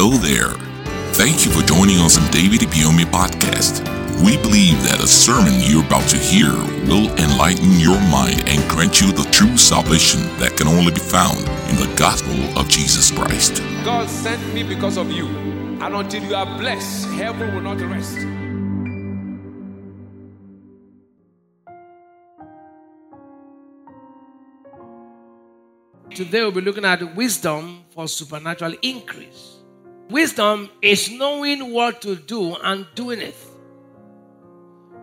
Hello there. Thank you for joining us on David Ibiyeomie podcast. We believe that a sermon you're about to hear will enlighten your mind and grant you the true salvation that can only be found in the gospel of Jesus Christ. God sent me because of you. And until you are blessed, heaven will not rest. Today we'll be looking at wisdom for supernatural increase. Wisdom is knowing what to do and doing it.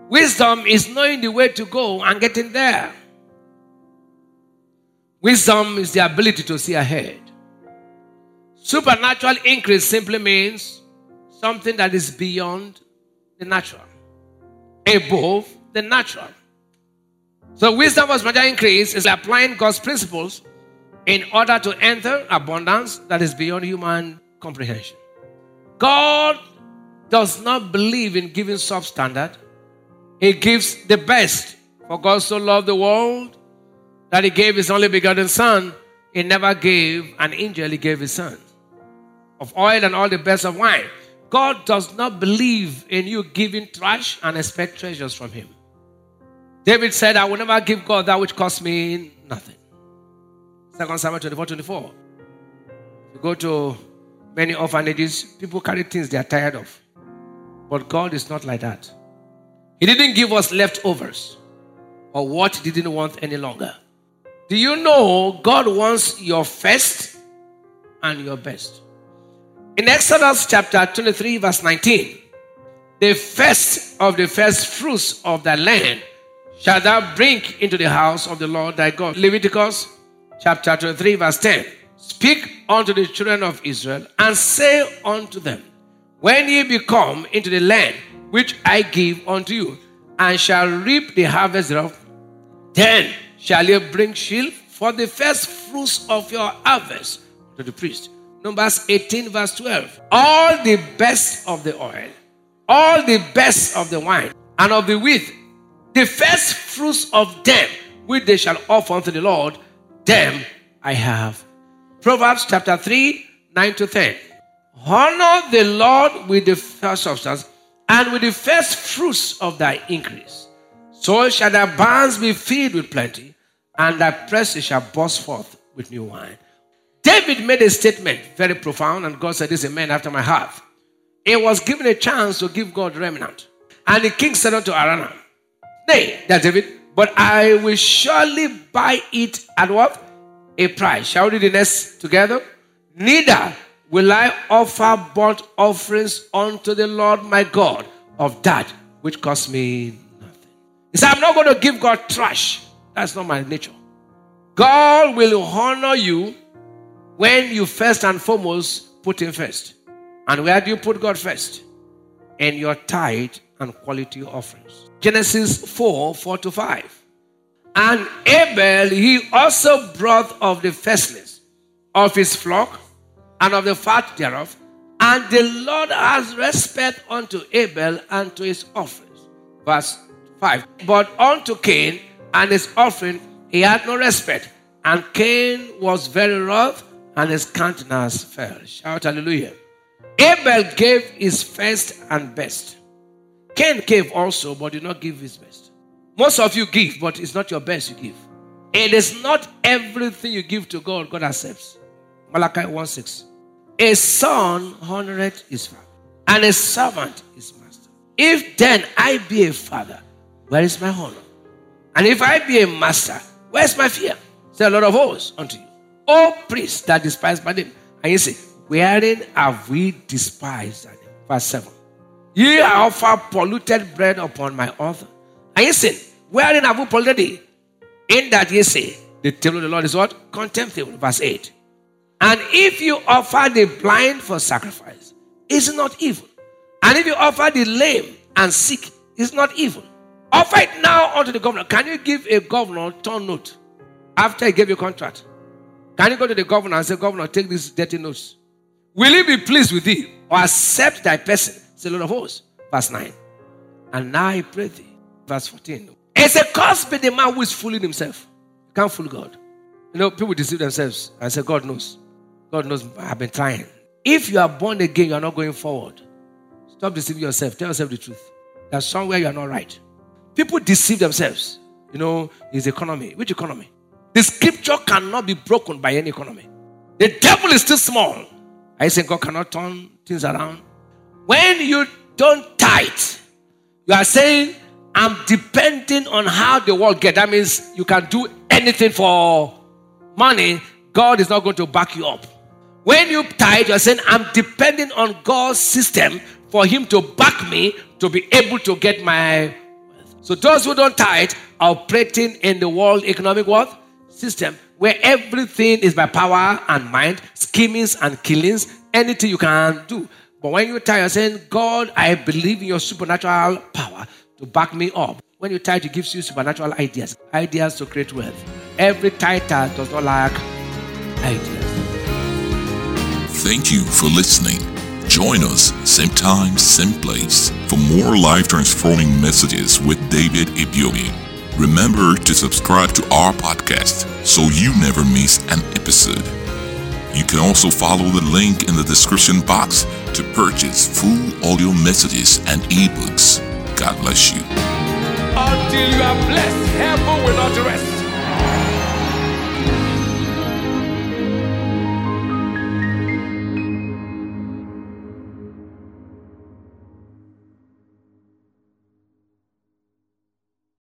Wisdom is knowing the way to go and getting there. Wisdom is the ability to see ahead. Supernatural increase simply means something that is beyond the natural, above the natural. So, wisdom for supernatural increase is applying God's principles in order to enter abundance that is beyond human comprehension. God does not believe in giving substandard. He gives the best. For God so loved the world that he gave his only begotten son. He never gave an angel, he gave his son. Of oil and all the best of wine. God does not believe in you giving trash and expect treasures from him. David said, I will never give God that which costs me nothing. Second Samuel 24 24. You go to many orphanages, people carry things they are tired of. But God is not like that. He didn't give us leftovers or what He didn't want any longer. Do you know God wants your first and your best? In Exodus chapter 23, verse 19, the first of the first fruits of the land shall thou bring into the house of the Lord thy God. Leviticus chapter 23, verse 10. Speak unto the children of Israel and say unto them, When ye be come into the land which I give unto you, and shall reap the harvest thereof, then shall ye bring shield for the first fruits of your harvest to the priest. Numbers 18, verse 12. All the best of the oil, all the best of the wine, and of the wheat, the first fruits of them, which they shall offer unto the Lord, them I have. Proverbs chapter 3, 9 to 10. Honor the Lord with the first substance and with the first fruits of thy increase. So shall thy barns be filled with plenty, and thy presses shall burst forth with new wine. David made a statement very profound, and God said, This is a man after my heart. He was given a chance to give God remnant. And the king said unto Araunah, Nay, that's David, but I will surely buy it at what? A price. Shall we the next together? Neither will I offer burnt offerings unto the Lord my God of that which cost me nothing. He said, I'm not going to give God trash. That's not my nature. God will honor you when you first and foremost put Him first. And where do you put God first? In your tithe and quality offerings. Genesis 4 4 to 5. And Abel, he also brought of the firstlings of his flock and of the fat thereof. And the Lord has respect unto Abel and to his offerings. Verse 5. But unto Cain and his offering he had no respect. And Cain was very wroth, and his countenance fell. Shout hallelujah. Abel gave his first and best. Cain gave also, but did not give his best. Most of you give, but it's not your best you give. It is not everything you give to God, God accepts. Malachi 1 6. A son honoreth his father, and a servant his master. If then I be a father, where is my honor? And if I be a master, where is my fear? Say a lot of hosts unto you. O priests that despise my name. And you say, Wherein have we despised? Verse 7. Ye offer polluted bread upon my altar. And ye say, Wherein have we polluted? In that ye say, The table of the Lord is what? Contemptible. Verse 8. And if you offer the blind for sacrifice, is not evil. And if you offer the lame and sick, is not evil. Offer it now unto the governor. Can you give a governor turn note after he gave you contract? Can you go to the governor and say, Governor, take these dirty notes? Will he be pleased with thee or accept thy person? Say, Lord of hosts. Verse 9. And now I pray thee. Verse 14. It's a curse be the man who is fooling himself. You can't fool God. You know, people deceive themselves and say, God knows. God knows I've been trying. If you are born again, you are not going forward. Stop deceiving yourself. Tell yourself the truth. That somewhere you are not right. People deceive themselves. You know, is economy. Which economy? The scripture cannot be broken by any economy. The devil is still small. I say God cannot turn things around. When you don't tithe, you are saying, I'm depending on how the world get. That means you can do anything for money. God is not going to back you up. When you tithe, you're saying, I'm depending on God's system for Him to back me to be able to get my. Wealth. So those who don't tithe are operating in the world economic what? System where everything is by power and mind, schemings and killings, anything you can do. But when you tithe, you're saying, God, I believe in your supernatural power to back me up. When you tithe, it gives you supernatural ideas, ideas to create wealth. Every tither does not lack ideas. Thank you for listening. Join us same time, same place for more life transforming messages with David Ibiyeomie. Remember to subscribe to our podcast so you never miss an episode. You can also follow the link in the description box to purchase full audio messages and ebooks. God bless you. Until you are blessed, heaven will not rest.